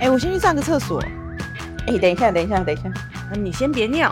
哎、我先去上个厕所。哎、等一下，等一下，等一下，那你先别尿。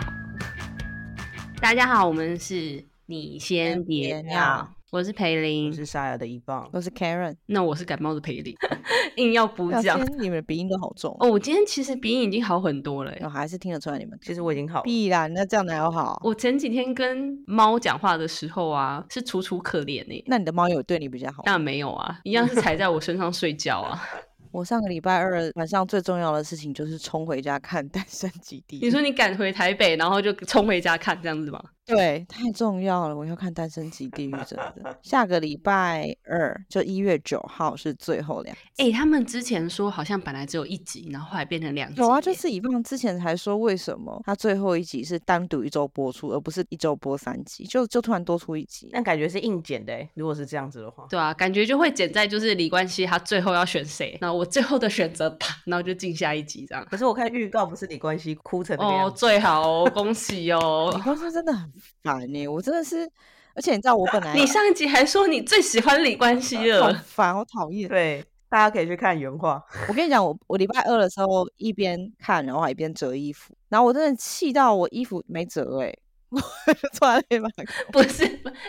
大家好，我们是你先别别尿尿，我是裴我林，是沙哑的一棒。我是 Karen，那我是感冒的培林，硬要补要讲。先你们的鼻音都好重哦，我今天其实鼻音已经好很多了耶。我还是听得出来你们其实我已经好了，必然，那这样哪有好？我前几天跟猫讲话的时候啊，是楚楚可怜呢。那你的猫有对你比较好？当然没有啊，一样是踩在我身上睡觉啊。我上个礼拜二晚上最重要的事情就是冲回家看《单身基地》。你说你赶回台北，然后就冲回家看这样子吗？对，太重要了，我要看《单身级地狱》，真的。下个礼拜二就一月九号是最后两集。哎、他们之前说好像本来只有一集，然后后来变成两集。有啊，就是以放之前还说为什么他最后一集是单独一周播出，而不是一周播三集，就就突然多出一集。但感觉是硬剪的哎。如果是这样子的话，对啊，感觉就会剪在就是李冠希他最后要选谁，那我最后的选择吧，然后就进下一集这样。可是我看预告不是李冠希哭成那个哦，样，最好哦，恭喜哦李冠希真的很烦呢、我真的是，而且你知道我本来你上一集还说你最喜欢李冠希 了，好烦，好讨厌。对，大家可以去看原话。我跟你讲，我我礼拜二的时候一边看，然后还一边折衣服，然后我真的气到我衣服没折哎、我就坐在那边把它看不是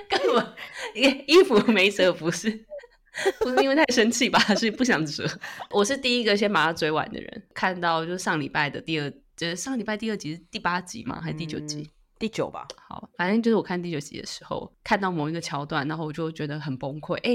根本衣衣服没折，不是 不是因为太生气吧，是不想折。我是第一个先把它追完的人，看到就是上礼拜的第二，就是上礼拜第二集是第八集吗？还是第九集？嗯第九吧，好，反正就是我看第九集的时候，看到某一个桥段，然后我就觉得很崩溃。哎，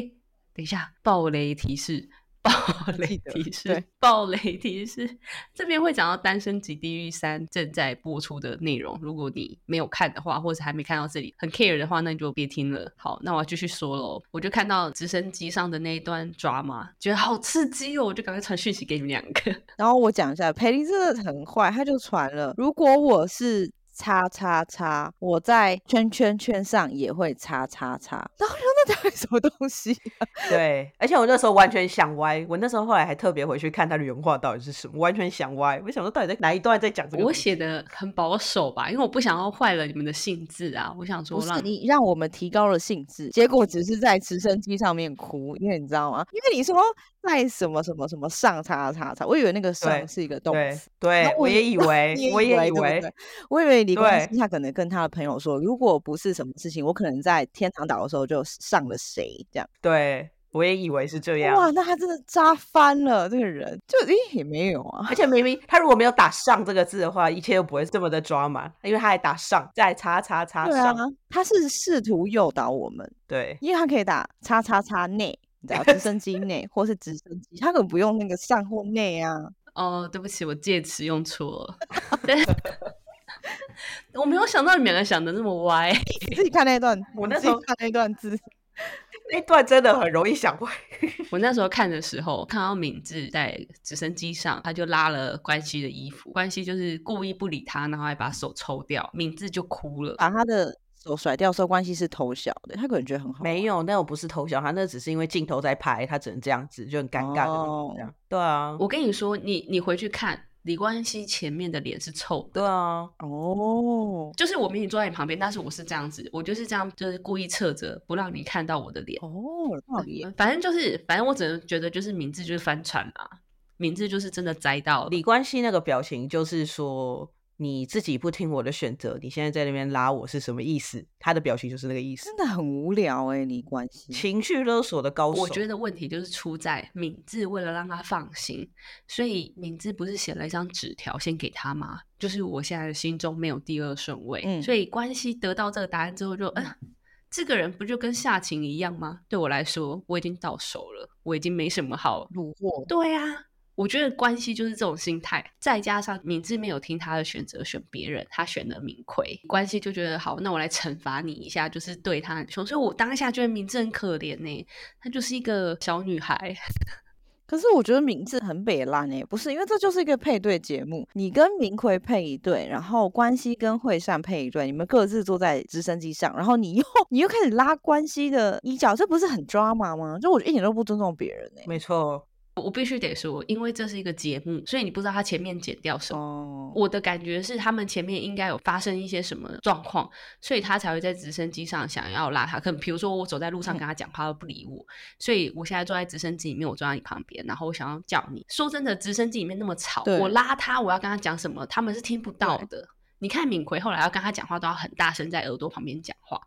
等一下，暴雷提示，暴 雷提示，暴雷提示，这边会讲到《单身级地狱三》正在播出的内容。如果你没有看的话，或者还没看到这里很 care 的话，那你就别听了。好，那我要继续说喽。我就看到直升机上的那一段 drama，觉得好刺激哦，我就赶快传讯息给你们两个。然后我讲一下，裴林真的很坏，他就传了，如果我是叉叉叉，我在圈圈圈上也会叉叉叉。然后那到底什么东西、啊？对，而且我那时候完全想歪，我那时候后来还特别回去看他的原话到底是什么，完全想歪。我想说到底在哪一段在讲这个？我写的很保守吧，因为我不想要坏了你们的兴致啊。我想说让不是你让我们提高了兴致，结果只是在直升机上面哭，因为你知道吗？因为你说在什么什么什么上叉叉叉，我以为那个上是一个动对词。对，我我也以 为，我也以为，我以为李光对熙他可能跟他的朋友说，如果不是什么事情，我可能在天堂岛的时候就上了谁这样。对，我也以为是这样。哇，那他真的扎翻了，这个人就诶也没有啊。而且明明他如果没有打“上”这个字的话，一切都不会这么的抓马，因为他还打“上”，再叉叉叉对啊上，，他是试图诱导我们，对因为他可以打叉叉叉内，你知道直升机内或是直升机，他可不用那个上或内啊。哦，对不起，我介词用错了。我没有想到你们两个想的那么歪。你自己看那段，我那时候看那段字，那段真的很容易想歪。我那时候看的时候，看到敏智在直升机上，他就拉了关西的衣服，关西就是故意不理他，然后还把手抽掉，敏智就哭了。把他的手甩掉的时候，关系是偷笑的，他可能觉得很好。没有，那我不是偷笑，他那只是因为镜头在拍，他只能这样子，就很尴尬的哦这样。对啊，我跟你说，你你回去看李冠希前面的脸是臭的。对啊，哦就是我明明坐在你旁边，但是我是这样子，我就是这样，就是故意侧着不让你看到我的脸。哦。反正就是，反正我只能觉得就是名字就是翻船啦，名字就是真的栽到了。李冠希那个表情就是说你自己不听我的选择，你现在在那边拉我是什么意思？他的表情就是那个意思真，的很无聊哎，你关系。情绪勒索的高手。我觉得问题就是出在敏智为了让他放心，所以敏智不是写了一张纸条先给他吗？就是我现在的心中没有第二顺位，嗯所以关系得到这个答案之后就，嗯，这个人不就跟夏晴一样吗？对我来说，我已经到手了，我已经没什么好虏获，对啊，我觉得关系就是这种心态，再加上敏智没有听他的选择，选别人，他选了明奎，关系就觉得好，那我来惩罚你一下，就是对他很凶，所以我当下觉得敏智很可怜呢、她就是一个小女孩，可是我觉得名字很北烂哎，不是因为这就是一个配对节目，你跟明奎配一对，然后关系跟惠善配一对，你们各自坐在直升机上，然后你又你又开始拉关系的衣角，这不是很 drama 吗？就我一点都不尊重别人哎。没错，我必须得说，因为这是一个节目，所以你不知道他前面剪掉什么。哦，我的感觉是，他们前面应该有发生一些什么状况，所以他才会在直升机上想要拉他。可能比如说，我走在路上跟他讲话，他不理我，所以我现在坐在直升机里面，我坐在你旁边，然后我想要叫你。说真的，直升机里面那么吵，我拉他，我要跟他讲什么，他们是听不到的。你看敏奎后来要跟他讲话，都要很大声在耳朵旁边讲话。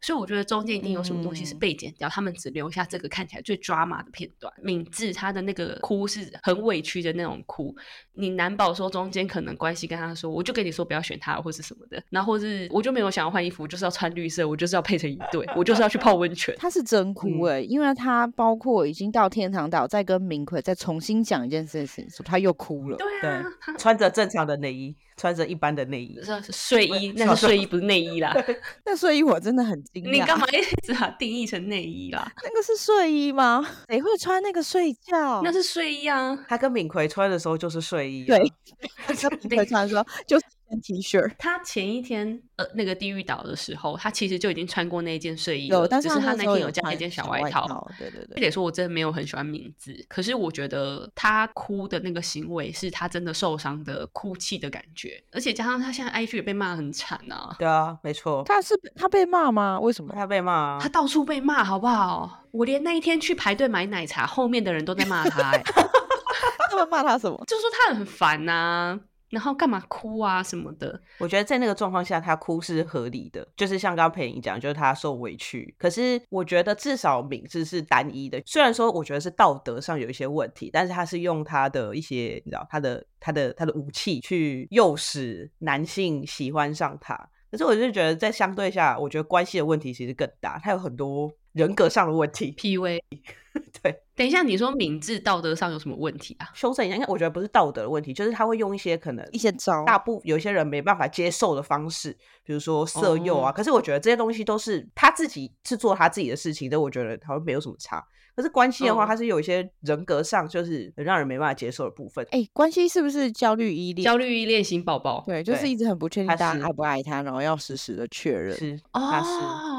所以我觉得中间一定有什么东西是嗯被剪掉，他们只留下这个看起来最 drama 的片段。敏智他的那个哭是很委屈的那种哭，你难保说中间可能关系跟他说，我就跟你说不要选他或是什么的，然后或是我就没有想要换衣服，我就是要穿绿色，我就是要配成一对，我就是要去泡温泉。他是真哭嗯哎、因为他包括已经到天堂岛，再跟明奎再重新讲一件事情的时候，他又哭了。对啊，他穿着正常的内衣，穿着一般的内衣，是睡衣，那是睡衣不是内衣啦。那睡衣我真的很惊讶，你干嘛一直把它定义成内衣啦？那个是睡衣吗？谁会穿那个睡觉？那是睡衣啊。他跟敏奎穿的时候就是睡衣、啊，对，他跟敏奎穿的时候就件 T 恤。他前一天呃那个地狱岛的时候，他其实就已经穿过那一件睡衣了，有，但是只是他那天有天加一件小外外套。对对对就。得说，我真的没有很喜欢名字，可是我觉得他哭的那个行为是他真的受伤的哭泣的感觉，而且加上他现在 IG 也被骂得很惨啊，对啊，没错，他是他被骂吗？为什么？他被骂、啊他，到处被骂，好不好？我连那一天去排队买奶茶，后面的人都在骂他、欸，他们骂他什么？就说他很烦呐、然后干嘛哭啊什么的。我觉得在那个状况下，他哭是合理的，就是像刚刚裴颖讲，就是他受委屈。可是我觉得至少敏智是单一的，虽然说我觉得是道德上有一些问题，但是他是用他的一些你知道他的他的他的武器去诱使男性喜欢上他。可是我就觉得在相对下，我觉得关系的问题其实更大，他有很多人格上的问题。PUA，对，等一下，你说明智道德上有什么问题啊？修正一下，因为我觉得不是道德的问题，就是他会用一些可能一些招大部有些人没办法接受的方式，比如说色诱啊。哦可是我觉得这些东西都是他自己是做他自己的事情，但我觉得好像没有什么差。可是关系的话，哦它是有一些人格上就是很让人没办法接受的部分。哎、关系是不是焦虑依恋？焦虑依恋型宝宝。对，就是一直很不确定他是大家爱不爱他，然后要实时的确认。是，他是，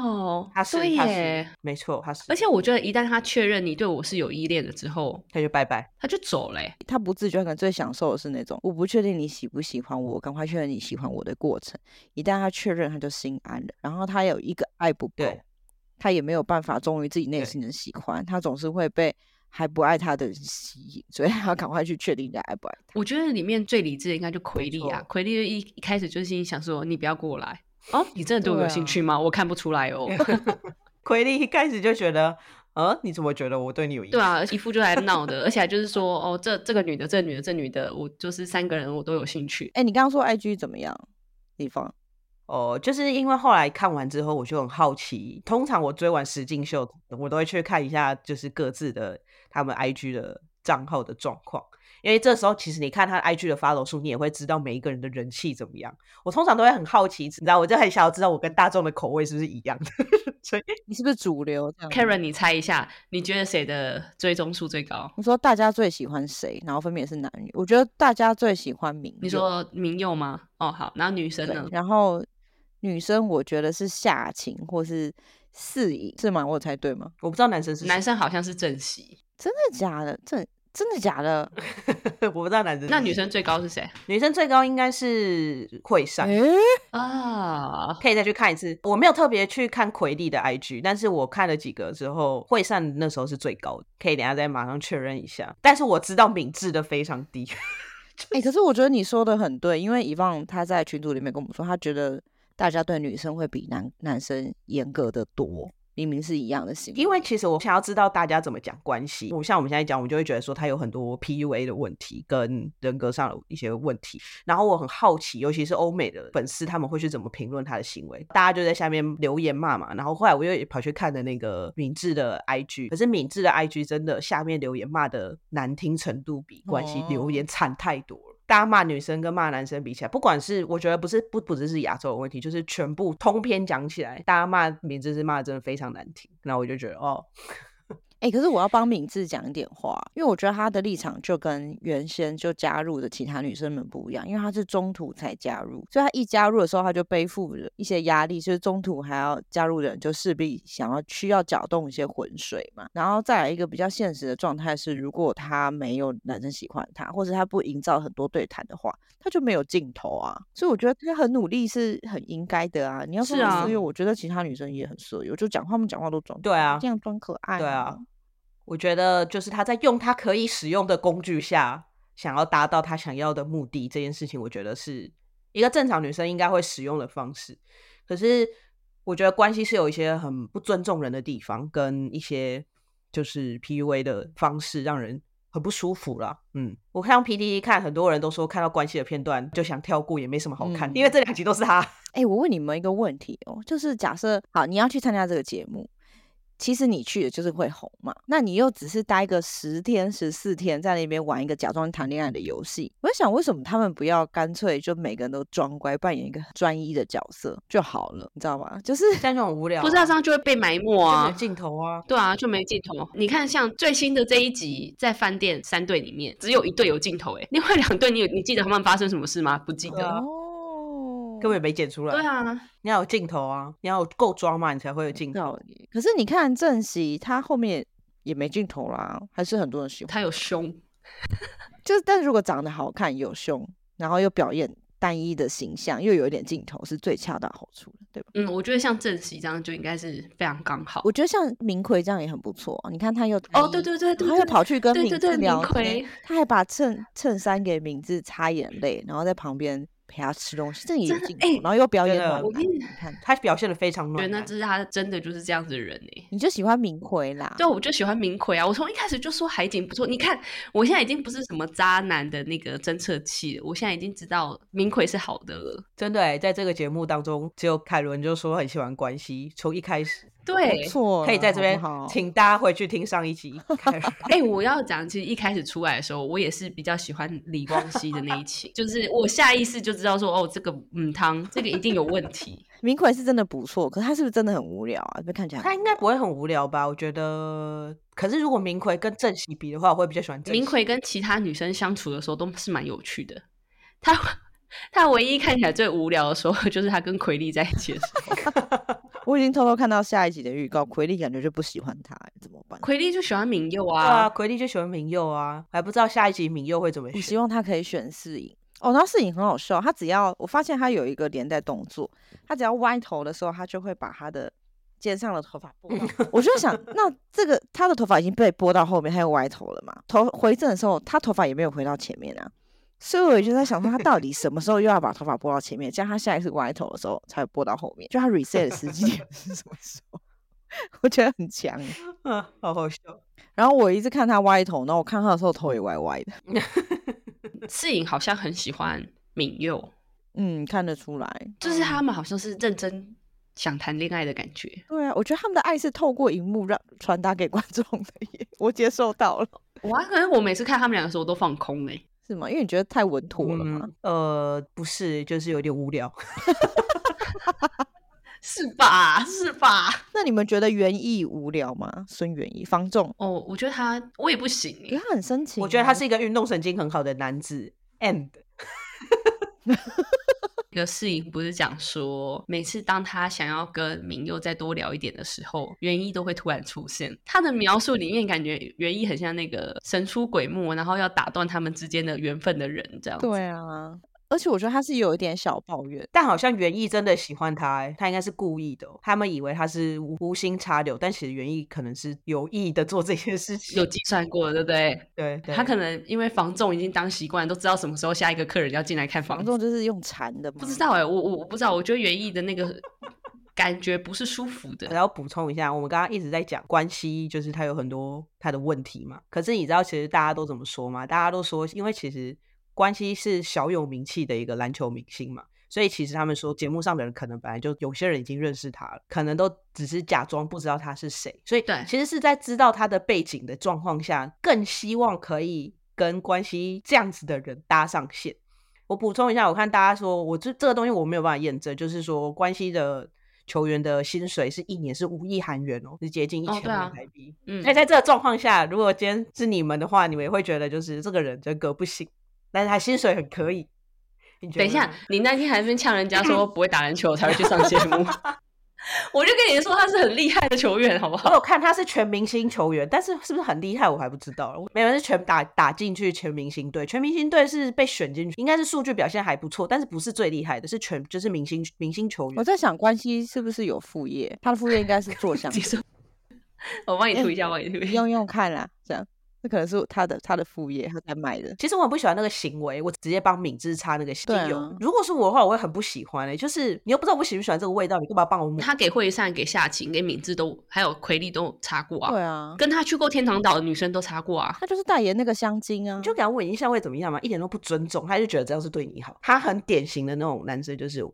哦，他是，对他耶是，。没错，他是。而且我觉得，一旦他确认你对我是有依恋的之后，他就拜拜。他就走嘞、他不自觉，可能最享受的是那种我不确定你喜不喜欢我，赶快确认你喜欢我的过程。一旦他确认，他就心安了。然后他有一个爱不够对，他也没有办法忠于自己内心的喜欢，他总是会被还不爱他的人吸引，所以他要赶快去确定人家爱不爱他。我觉得里面最理智的应该就奎利啊错，奎利一一开始就是心想说，你不要过来哦，你真的对我有兴趣吗？我看不出来哦。奎利一开始就觉得，呃，你怎么觉得我对你有意思？对啊，一副就来闹的，而且还就是说，哦，这这个女的，这个女的，这女的，我就是三个人我都有兴趣。哎，你刚刚说 IG 怎么样？地方哦，就是因为后来看完之后，我就很好奇。通常我追完实境秀，我都会去看一下，就是各自的他们 IG 的账号的状况。因为这时候其实你看他 IG 的 follow 数，你也会知道每一个人的人气怎么样。我通常都会很好奇，你知道，我就很想要知道我跟大众的口味是不是一样的。所以你是不是主流 Karen，你猜一下，你觉得谁的追踪数最高？你说大家最喜欢谁？然后分别是男女。我觉得大家最喜欢明。你说明佑吗？哦，好，然后女生呢？然后女生我觉得是夏晴或是四影，是吗？我猜对吗？我不知道男生是男，生好像是正熙，真的假的？真真的假的？我不知道男生。那女生最高是谁？女生最高应该是惠善。诶，啊，可以再去看一次。我没有特别去看奎利的 IG，但是我看了几个之后，惠善那时候是最高的，可以等下再马上确认一下。但是我知道敏智的非常低，哎、可是我觉得你说的很对，因为以望他在群组里面跟我们说，他觉得大家对女生会比男男生严格的多，明明是一样的行为。因为其实我想要知道大家怎么讲关系。我像我们现在讲，我就会觉得说他有很多 PUA 的问题跟人格上的一些问题。然后我很好奇，尤其是欧美的粉丝，他们会去怎么评论他的行为？大家就在下面留言骂嘛。然后后来我又跑去看的那个敏智的 IG，可是敏智的 IG 真的下面留言骂的难听程度比关系留言惨太多了。大家骂女生跟骂男生比起来，不管是我觉得不是不不只是亚洲的问题，就是全部通篇讲起来，大家骂名字是骂的真的非常难听。那我就觉得哦，哎、可是我要帮敏智讲一点话，因为我觉得她的立场就跟原先就加入的其他女生们不一样，因为她是中途才加入，所以她一加入的时候她就背负了一些压力，就是中途还要加入的人就势必想要需要搅动一些浑水嘛。然后再来一个比较现实的状态是，如果她没有男生喜欢她，或者她不营造很多对谈的话，她就没有镜头啊。所以我觉得她很努力是很应该的啊。你要说是啊他色诱，我觉得其他女生也很色诱，就讲话他们讲话都装对啊这样装可爱、对啊，我觉得就是他在用他可以使用的工具下，想要达到他想要的目的，这件事情，我觉得是一个正常女生应该会使用的方式。可是我觉得关系是有一些很不尊重人的地方，跟一些就是 PUA 的方式，让人很不舒服啦。嗯，我看 PTT 看，很多人都说看到关系的片段就想跳过，也没什么好看，嗯因为这两集都是他。哎、我问你们一个问题哦，就是假设好，你要去参加这个节目，其实你去的就是会红嘛，那你又只是待个十天、十四天，在那边玩一个假装谈恋爱的游戏。我在想，为什么他们不要干脆就每个人都装乖，扮演一个专一的角色就好了，你知道吗？就是这样就很无聊、不知道，这样就会被埋没啊没有啊。镜头啊。对啊，就没镜头。你看，像最新的这一集，在饭店三队里面，只有一队有镜头，哎，另外两队你有你记得他们发生什么事吗？不记得。根本没剪出来。对啊，你要有镜头啊，你要有够装嘛，你才会有镜头。可是你看正熙，他后面也没镜头啦，还是很多人喜欢。他有胸，就是，但如果长得好看、有胸，然后又表演单一的形象，又有一点镜头，是最恰到好处的，对吧？嗯，我觉得像正熙这样就应该是非常刚好。我觉得像明奎这样也很不错啊。你看他又哦，对对对对，他又跑去跟明对对对明奎天，他还把衬衬衫给敏智擦眼泪，然后在旁边陪他吃东西，这个也有镜头，欸然后又表演。我跟你你看，他表现的非常暖男。那这是他真的就是这样子的人哎。你就喜欢明奎啦？对，我就喜欢明奎啊！我从一开始就说海景不错。你看，我现在已经不是什么渣男的那个侦测器了，我现在已经知道明奎是好的了。真的欸，在这个节目当中，只有凯伦就说很喜欢关系，从一开始对，错，可以在这边请大家回去听上一集。哎、我要讲，其实一开始出来的时候，我也是比较喜欢李光羲的那一期，就是我下意识就知道说，哦，这个嗯汤，这个一定有问题。明奎是真的不错，可是他是不是真的很无聊啊？被看起来他应该不会很无聊吧？我觉得，可是如果明奎跟郑喜比的话，我会比较喜欢。明奎跟其他女生相处的时候都是蛮有趣的。他 他唯一看起来最无聊的时候，就是他跟奎丽在一起的时候。我已经偷偷看到下一集的预告，奎利感觉就不喜欢他，怎么办？奎丽就喜欢敏佑啊对啊，啊，奎丽就喜欢明佑啊，还不知道下一集明佑会怎么选。我希望他可以选四影哦，然后四影很好笑，他只要我发现他有一个连带动作，他只要歪头的时候，他就会把他的肩上的头发拨。我就想，那这个他的头发已经被拨到后面，他又歪头了嘛？头回正的时候，他头发也没有回到前面啊。所以我也就在想说，他到底什么时候又要把头发拨到前面，这样他下一次歪头的时候才会拨到后面。就他 reset 的时机点是什么时候？我觉得很强。嗯，好好笑。然后我一直看他歪头，然后我看他的时候头也歪歪的，世颖好像很喜欢敏佑，嗯，看得出来。就是他们好像是认真想谈恋爱的感觉。对啊，我觉得他们的爱是透过荧幕让传达给观众的耶，我接受到了，哇，可是我每次看他们两个的时候都放空哎、是吗？因为你觉得太稳妥了吗。嗯呃，不是，就是有点无聊。是吧？是吧？那你们觉得园艺无聊吗？孙园艺、方仲，哦，我觉得他我也不行哎、因为他很深情啊、我觉得他是一个运动神经很好的男子。And 一个世颖不是讲说，每次当他想要跟明佑再多聊一点的时候，元一都会突然出现。他的描述里面感觉元一很像那个神出鬼没，然后要打断他们之间的缘分的人这样子。对啊，而且我觉得他是有一点小抱怨。但好像袁艺真的喜欢他、欸，他应该是故意的哦、他们以为他是无无心插柳，但其实袁艺可能是有意的做这件事情。有计算过，对不对？对，对他可能因为房仲已经当习惯，都知道什么时候下一个客人要进来看房。房仲就是用缠的嘛，不知道哎、我我我不知道，我觉得园艺的那个感觉不是舒服我的。要补充一下，我们刚刚一直在讲关系，就是他有很多他的问题嘛。可是你知道，其实大家都怎么说吗？大家都说，因为其实关系是小有名气的一个篮球明星嘛，所以其实他们说节目上的人可能本来就有些人已经认识他了，可能都只是假装不知道他是谁。所以对其实是在知道他的背景的状况下，更希望可以跟关系这样子的人搭上线。我补充一下，我看大家说，我这这个东西我没有办法验证，就是说关系的，球员的薪水是一年是五亿韩元哦，是接近一千万台币。嗯那、在这个状况下，如果今天是你们的话，你们也会觉得就是这个人人格不行，但是他薪水很可以。你觉等一下，你那天还在呛人家说 不会打篮球才会去上节目，我就跟你说他是很厉害的球员，好不我好？有看他是全明星球员，但是是不是很厉害我还不知道。没有是全打打进去全明星队，全明星队是被选进去，应该是数据表现还不错，但是不是最厉害的，是全就是明星明星球员。我在想关系是不是有副业？他的副业应该是做相 机，我帮你涂一下，帮你涂一下。用用看啦，这样这可能是他的他的副业，他在卖的。其实我很不喜欢那个行为，我直接帮敏智擦那个精油。啊如果是我的话，我会很不喜欢诶、就是你又不知道我喜不喜欢这个味道，你干嘛帮我抹？他给惠善、给夏晴、给敏智都还有奎丽都擦过啊，对啊，跟他去过天堂岛的女生都擦过啊。他就是代言那个香精啊你。就给他闻一下会怎么样嘛？一点都不尊重，他就觉得这样是对你好。他很典型的那种男生，就是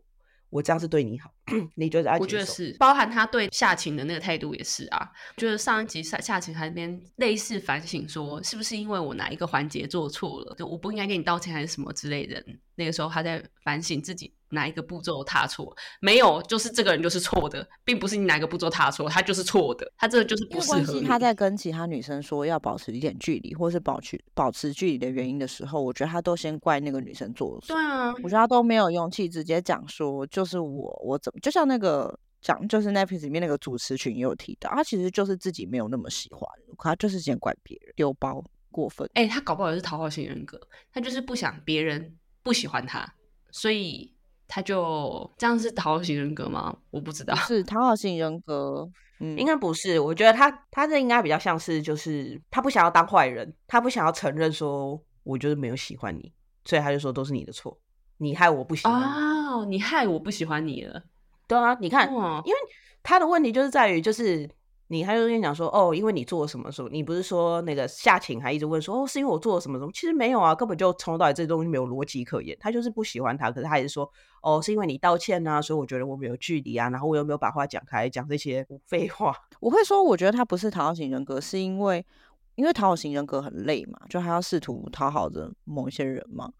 我这样是对你好，你觉得要我觉得是，包含他对夏晴的那个态度也是啊。我觉得上一集夏夏晴还那边类似反省说，是不是因为我哪一个环节做错了，就我不应该跟你道歉还是什么之类的。那个时候他在反省自己哪一个步骤踏错，没有，就是这个人就是错的，并不是你哪个步骤踏错，他就是错的，他这个就是不适合你。系他在跟其他女生说要保持一点距离，或是保持保持距离的原因的时候，我觉得他都先怪那个女生做错对。啊，我觉得他都没有勇气直接讲说，就是我我怎么，就像那个讲，就是 Netflix 里面那个主持群也有提到，他其实就是自己没有那么喜欢，可他就是先怪别人丢包过分。哎、他搞不好也是讨好型人格，他就是不想别人不喜欢他，所以他就这样是讨好型人格吗？我不知道。是讨好型人格，嗯，应该不是，我觉得他他这应该比较像是，就是他不想要当坏人，他不想要承认说我就是没有喜欢你，所以他就说都是你的错，你害我不喜欢你。哦，你害我不喜欢你了。对啊，你看，哦，因为他的问题就是在于，就是你他就跟你讲说，哦，因为你做了什么什么，你不是说那个夏晴还一直问说，哦，是因为我做了什么什么？其实没有啊，根本就从头到尾这东西没有逻辑可言。他就是不喜欢他，可是他还是说，哦，是因为你道歉啊，所以我觉得我们有距离啊，然后我又没有把话讲开，讲这些废话。我会说，我觉得他不是讨好型人格，是因为因为讨好型人格很累嘛，就还要试图讨好着某一些人嘛，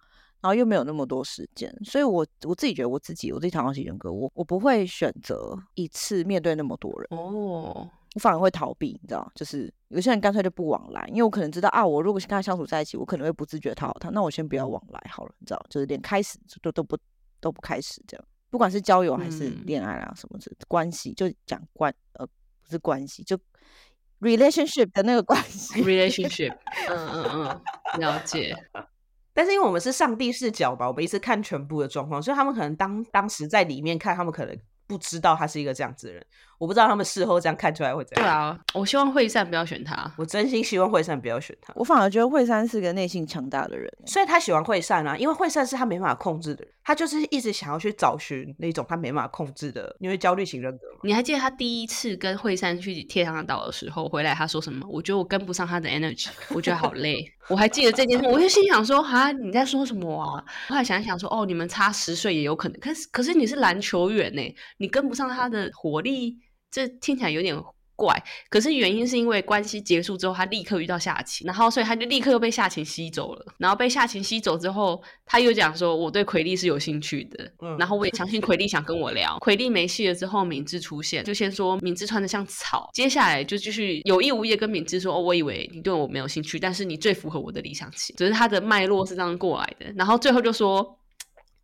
然后又没有那么多时间，所以我我自己觉得我自己我自己讨好型人格，我我不会选择一次面对那么多人，哦，我反而会逃避，你知道，就是有些人干脆就不往来，因为我可能知道啊，我如果跟他相处在一起，我可能会不自觉地讨好他，那我先不要往来好了，你知道，就是连开始都都不都不开始这样，不管是交友还是嗯恋爱啊什么的关系，就讲关呃不是关系，就 relationship 的那个关系。relationship，嗯嗯嗯，了解。但是因为我们是上帝视角吧，我们一次看全部的状况，所以他们可能当当时在里面看，他们可能不知道他是一个这样子的人。我不知道他们事后这样看出来会怎样。对啊，我希望惠善不要选他。我真心希望惠善不要选他，我反而觉得惠善是个内心强大的人欸，所以他喜欢惠善啊，因为惠善是他没办法控制的人，他就是一直想要去找寻那种他没办法控制的，因为焦虑型人格嘛。你还记得他第一次跟惠善去天堂岛的时候回来，他说什么？我觉得我跟不上他的 energy，我觉得好累。我还记得这件事，我就心想说：啊，你在说什么啊？后来想一想说，哦，你们差十岁也有可能，可是可是你是篮球员呢，你跟不上他的火力，这听起来有点怪。可是原因是因为关系结束之后，他立刻遇到夏晴，然后所以他就立刻又被夏晴吸走了。然后被夏晴吸走之后，他又讲说我对奎利是有兴趣的，嗯然后我也相信奎利想跟我聊。奎利没戏了之后，敏智出现，就先说敏智穿的像草，接下来就继续有意无意的跟敏智说，哦，我以为你对我没有兴趣，但是你最符合我的理想型，只是他的脉络是这样过来的。然后最后就说。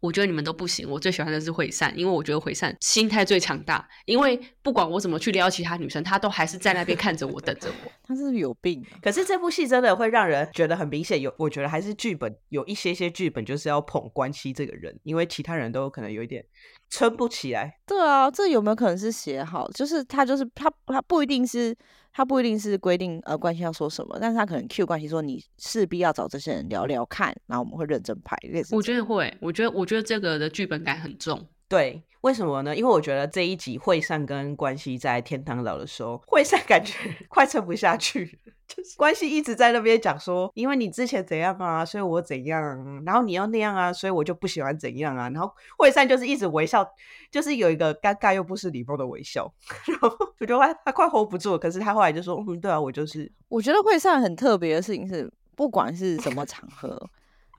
我觉得你们都不行，我最喜欢的是惠善，因为我觉得惠善心态最强大。因为不管我怎么去撩其他女生，她都还是在那边看着我，等着我。她是不是有病啊？可是这部戏真的会让人觉得很明显，有我觉得还是剧本有一些些剧本就是要捧关西这个人，因为其他人都有可能有一点撑不起来。对啊，这有没有可能是写好？就是他就是他他不一定是他不一定是规定呃关系要说什么，但是他可能 Q 关系说你势必要找这些人聊聊看，然后我们会认真排，类似我觉得会，我觉得我觉得这个的剧本感很重。对，为什么呢？因为我觉得这一集惠善跟关系在天堂岛的时候，惠善感觉 快撑不下去了，就是关系一直在那边讲说，因为你之前怎样啊，所以我怎样，然后你要那样啊，所以我就不喜欢怎样啊，然后惠善就是一直微笑，就是有一个尴尬又不失礼貌的微笑，然后我觉得他他快 hold 不住了，可是他后来就说，嗯，对啊，我就是我觉得惠善很特别的事情是，不管是什么场合，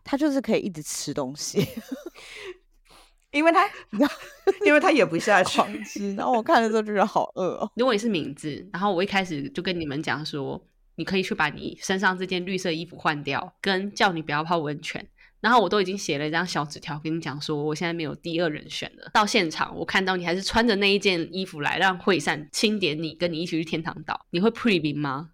他就是可以一直吃东西。因为他因为他也不下去。狂吃，然后我看的时候就觉得好饿哦。如果你是名字，然后我一开始就跟你们讲说，你可以去把你身上这件绿色衣服换掉，跟叫你不要泡温泉。然后我都已经写了一张小纸条跟你讲说，我现在没有第二人选了。到现场我看到你还是穿着那一件衣服来，让惠善清点你，跟你一起去天堂岛，你会 pre 名吗？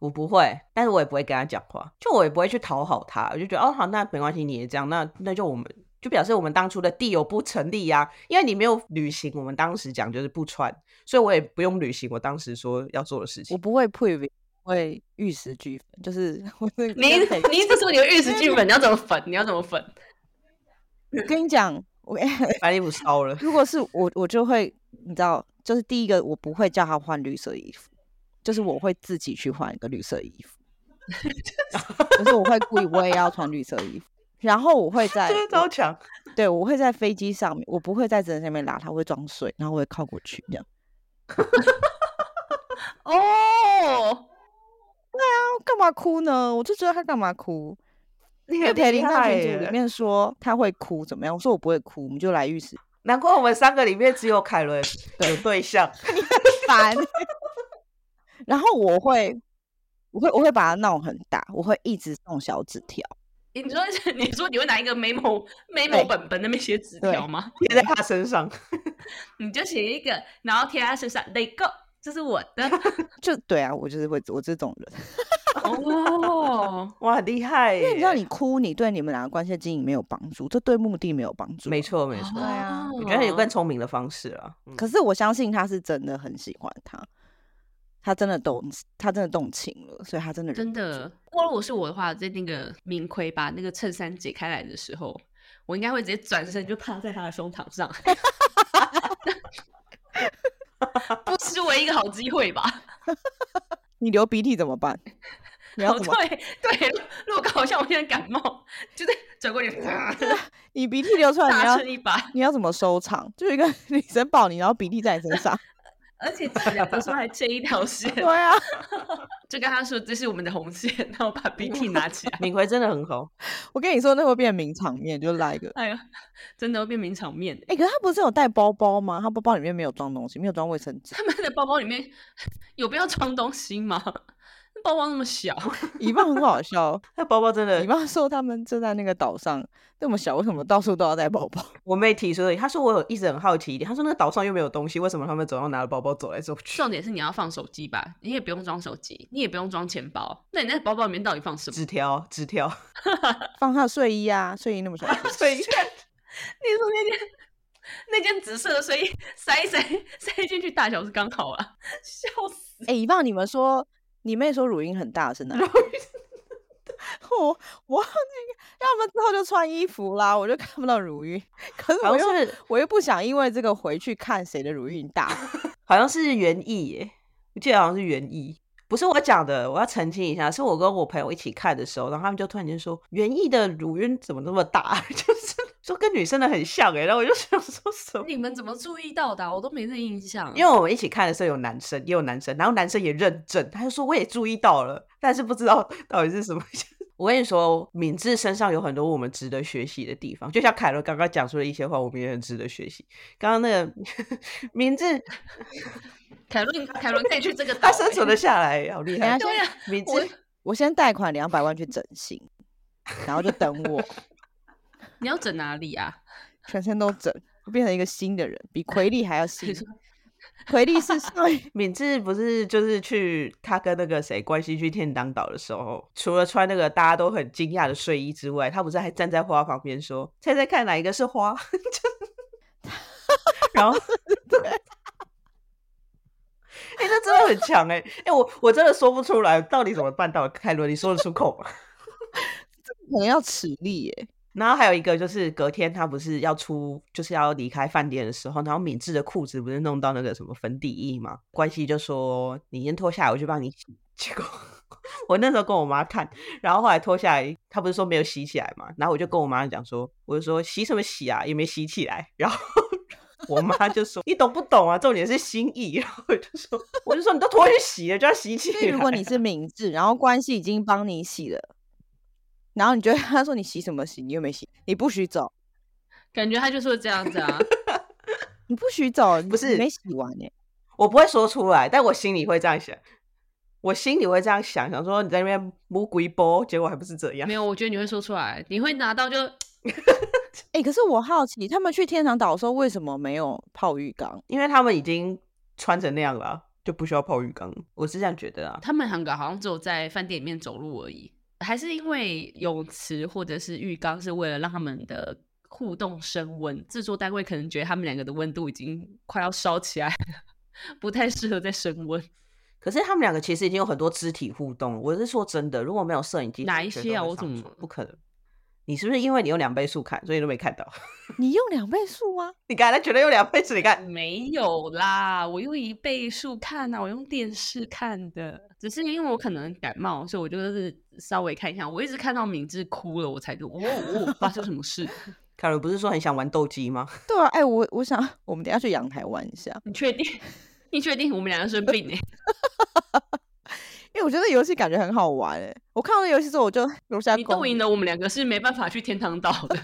我不会，但是我也不会跟他讲话，就我也不会去讨好他，我就觉得哦好，那没关系，你也这样，那那就我们就表示我们当初的地有不成立呀、因为你没有履行我们当时讲就是不穿，所以我也不用履行我当时说要做的事情我。不会 pre，我会玉石俱焚，就是我你你一直说你的玉石俱 焚，你要怎么粉？你要怎么粉？我 跟你讲，我把衣服烧了，如果是我，我就会你知道，就是第一个我不会叫他换绿色衣服，就是我会自己去换一个绿色衣服，就是我会故意我也要穿绿色衣服，然后我会在超强。对我会在飞机上面，我不会在真人下面拉他，我会装睡，然后我会靠过去这样。哦，干嘛哭呢？我就觉得他干嘛哭？你因为很厉裴林在群组里，面说他会哭，怎么样？我说我不会哭，我们就来浴室。难怪我们三个里面只有凯伦有对象。烦。然后我会，我会，我会把它闹很大，我会一直送小纸条。你说你说你会拿一个 memo 对 memo 本本那边写纸条吗？贴在他身上，你就写一个，然后贴在他身上，Let go，这是我的。就对啊，我就是会我这种人，哦，哇，很厉害耶！因为你知道，你哭，你对你们两个关系的经营没有帮助，这对目的没有帮助。没。错没错，对啊我觉得有更聪明的方式啊。嗯可是我相信他是真的很喜欢他，他真的动，他真的动情了，所以他真的真的，如果我是我的话，在那个明奎把那个衬衫解开来的时候，我应该会直接转身就趴在他的胸膛上，不失为一个好机会吧？你流鼻涕怎么办？你要哦，怎么？对对，如果刚好像我现在感冒，就在转过脸，你鼻涕流出来，你大要一把，你要怎么收场？就有一个女生抱你，然后鼻涕在你身上。而且治疗的时候还牵一条线，对啊，就跟他说这是我们的红线，然后把鼻涕拿起来。敏奎真的很好，我跟你说，那会变名场面，就来一个。哎呀，真的会变名场面。哎、可是他不是有带包包吗？他包包里面没有装东西，没有装卫生纸。他们的包包里面 有必要装东西吗？包包那么小，以棒很好笑，那包包真的以，棒说他们就在那个岛上那么小，为什么到处都要带包包？我妹提出的，她说我有一直很好奇一点，她说那个岛上又没有东西，为什么他们总要拿着包包走来走去？重点是你要放手机吧，你也不用装手机，你也不用装钱包，那你那包包里面到底放什么？纸条，纸条，放他的睡衣啊，睡衣那么小，睡衣你说那件那件紫色的睡衣塞一塞塞进去大小是刚好啊，笑死！哎、以棒你们说你妹说乳晕很大是哪里？我我忘记，要么之后就穿衣服啦，我就看不到乳晕。可是我又是我又不想因为这个回去看谁的乳晕大。好像是园艺耶，我记得好像是原意，不是我讲的，我要澄清一下，是我跟我朋友一起看的时候，然后他们就突然间说园艺的乳晕怎么那么大，就是说跟女生的很像哎，然后我就想说什么。你们怎么注意到的啊、我都没这印象。因为我们一起看的时候有男生，也有男生，然后男生也认证，他就说我也注意到了，但是不知道到底是什么。我跟你说，敏智身上有很多我们值得学习的地方，就像凯伦刚刚讲出的一些话，我们也很值得学习。刚刚那个 敏智，凯伦，凯伦可以去这个岛、他生存欸了下来，好厉害！对呀、敏智我我先贷款两百万去整形，然后就等我你要整哪里啊？全身都整，我变成一个新的人，比奎利还要新。奎利是上一敏智不是就是去他跟那个谁关系去天堂岛的时候，除了穿那个大家都很惊讶的睡衣之外，他不是还站在花旁边说：“猜猜看哪一个是花？” 然后，哎、那真的很强哎、哎、我我真的说不出来到底怎么办到的。凯伦，你说得出口吗？可能要齿力耶，然后还有一个就是隔天他不是要出，就是要离开饭店的时候，然后敏智的裤子不是弄到那个什么粉底液嘛？关系就说你先脱下来，我去帮你洗。结果 我那时候跟我妈看，然后后来脱下来，他不是说没有洗起来嘛？然后我就跟我妈讲说，我就说洗什么洗啊，也没洗起来。然后我妈就说你懂不懂啊？重点是心意。然后我就说，我就说你都脱去洗了，就要洗起来。如果你是明智，然后关系已经帮你洗了，然后你就跟他说你洗什么洗，你又没洗，你不许走。感觉他就是会这样子啊。你不许走，不是你没洗完哎、我不会说出来，但我心里会这样想，我心里会这样想，想说你在那边摸鬼波，结果还不是这样没。有，我觉得你会说出来，你会拿到就哎、可是我好奇，他们去天堂岛的时候为什么没有泡浴缸？因为他们已经穿成那样了啊，就不需要泡浴缸。我是这样觉得啊。他们两个好像只有在饭店里面走路而已，还是因为泳池或者是浴缸是为了让他们的互动升温，制作单位可能觉得他们两个的温度已经快要烧起来了，不太适合再升温。可是他们两个其实已经有很多肢体互动了。我是说真的，如果没有摄影机，哪一些啊我怎么不可能？你是不是因为你用两倍速看，所以都没看到？你用两倍速吗？你刚才觉得用两倍速，你看没有啦，我用一倍数看啊，我用电视看的，只是因为我可能感冒，所以我就是稍微看一下。我一直看到敏智哭了，我才就哦哦，发生什么事？凯伦不是说很想玩斗鸡吗？对啊，哎、我我想我们等下去阳台玩一下，你确定？你确定我们两个生病哎、因为我觉得游戏感觉很好玩哎。我看到那游戏之后，我就留下你斗赢了，我们两个是没办法去天堂岛的。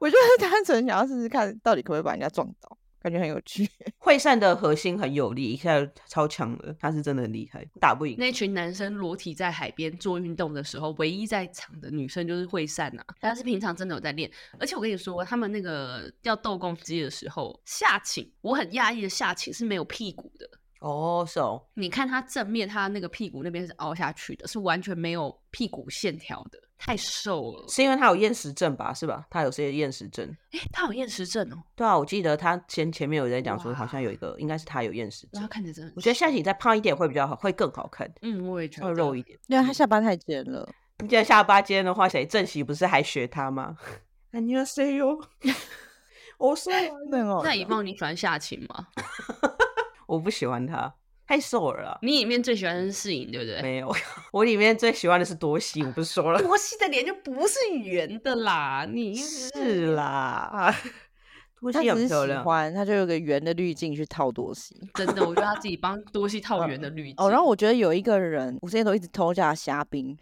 我就是单纯想要试试看到底可不可以把人家撞倒，感觉很有趣。惠善的核心很有力，一下超强的，他是真的很厉害，打不赢。那群男生裸体在海边做运动的时候，唯一在场的女生就是惠善啊，但是平常真的有在练。而且我跟你说，他们那个要斗公鸡的时候，下倾，我很讶异的下倾是没有屁股的。哦，是哦，你看他正面，他那个屁股那边是凹下去的，是完全没有屁股线条的，太瘦了，是因为他有厌食症吧？是吧？他有些厌食症。哎，他有厌食症哦。对啊，我记得他前前面有人讲说，好像有一个，应该是他有厌食症，看起真真。我觉得夏晴再胖一点会比较好，会更好看。嗯，我也觉得。会肉一点。对啊，他下巴太尖了。你既然下巴尖的话，谁正希不是还学他吗？你要 say 哟。我说完了哦。那以后你喜欢夏晴吗？我不喜欢他。太瘦了啦。你里面最喜欢的是世颖，对不对？没有，我里面最喜欢的是多西，我不是说了。多西的脸就不是圆的啦，你是啦，多西他很漂亮。欢，他就有个圆的滤镜去套多西。真的，我觉得他自己帮多西套圆的滤镜。哦，然后我觉得有一个人，我之前都一直偷叫他虾兵，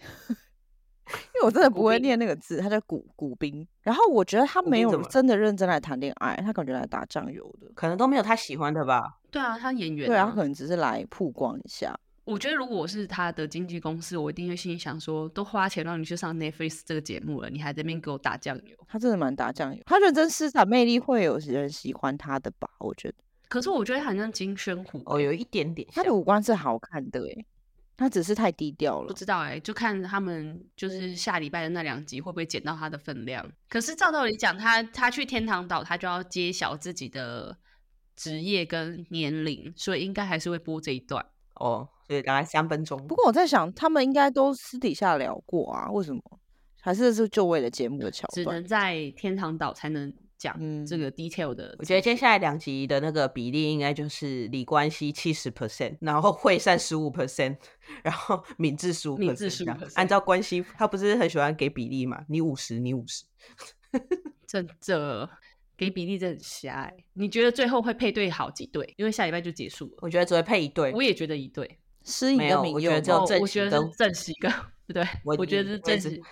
因为我真的不会念那个字，他叫古古兵。然后我觉得他没有真的认真来谈恋爱，他感觉来打酱油的。可能都没有他喜欢的吧。对啊，他演员、对啊，他可能只是来曝光一下。我觉得如果我是他的经纪公司，我一定会心里想说，都花钱让你去上 Netflix 这个节目了，你还在那边给我打酱油。他真的蛮打酱油，他认真施展魅力，会有人喜欢他的吧？我觉得可是我觉得他很像金宣虎、哦，有一点点他的。五官是好看的诶，他只是太低调了不。知道哎、就看他们就是下礼拜的那两集会不会减到他的分量。可是照道理讲，他他去天堂岛，他就要揭晓自己的职业跟年龄，所以应该还是会播这一段。哦，所以大概三分钟。不过我在想，他们应该都私底下聊过啊？为什么？还是是就为了节目的桥段只能？在天堂岛才能讲嗯这个 detail 的。我觉得接下来两集的那个比例应该就是李冠希七十 percent，然后惠善十五 percent，然后敏智十五敏智 percent。按照关系，他不是很喜欢给比例嘛？你五十，你五十。真的给比例真的很狭隘。你觉得最后会配对好几对？因为下礼拜就结束了。我觉得只会配一对我。也觉得一对，诗颖没有跟明佑吗我觉得只有哦正喜跟 我觉得是正喜跟不对，我我觉得是正我也是喜。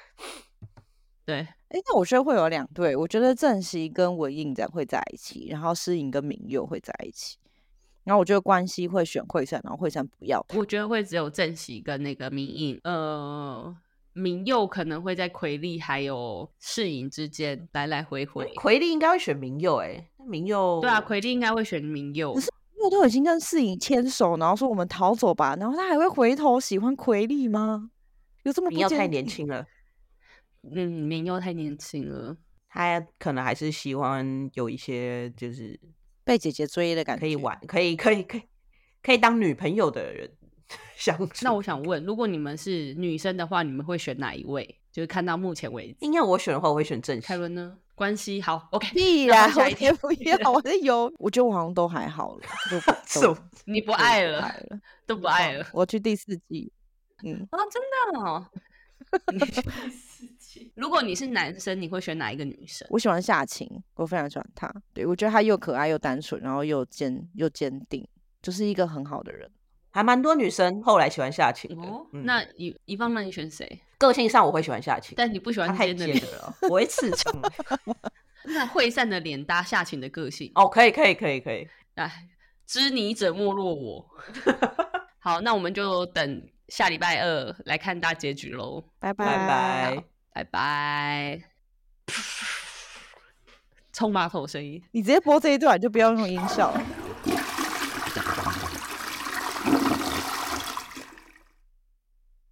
对，哎，那我觉得会有两对，我觉得郑熙跟文印展会在一起，然后诗颖跟明佑会在一起，然后我觉得关系会选惠善，然后惠善不要他。我觉得会只有正熙跟那个明印，呃，明佑可能会在奎利还有世颖之间来来回回。奎利应该会选明佑，哎，明佑对啊，奎利应该会选明佑。可是因为都已经跟世颖牵手，然后说我们逃走吧，然后他还会回头喜欢奎利吗？有这么不坚明佑太年定轻了，嗯，明佑太年轻了。他可能还是喜欢有一些就是被姐姐追的感觉？可以玩，可以可以可以可以当女朋友的人 相处。那我想问，如果你们是女生的话，你们会选哪一位？就是看到目前为止，应该我选的话，我会选郑。凯伦呢？关系好，OK。屁 啦，那换下一我也不要，我是有，我觉得我好像都还好了，就不 都你不爱了，不爱了，都不爱了我去第四季，嗯，啊！真的哦。如果你是男生你会选哪一个女生？我喜欢夏晴我非常喜欢她。对我觉得她又可爱又单纯然后又坚又坚定就是一个很好的人。还蛮多女生后来喜欢夏晴哦那一一方那你选谁？个性上我会喜欢夏晴但你不喜欢太监的人我会刺青 那会散的脸搭夏晴的个性哦可以可以可以可以。来知你者莫若我。好那我们就等下礼拜二来看大结局喽拜。拜。拜拜。冲马桶的声音你直接播这一段就不要用音效了。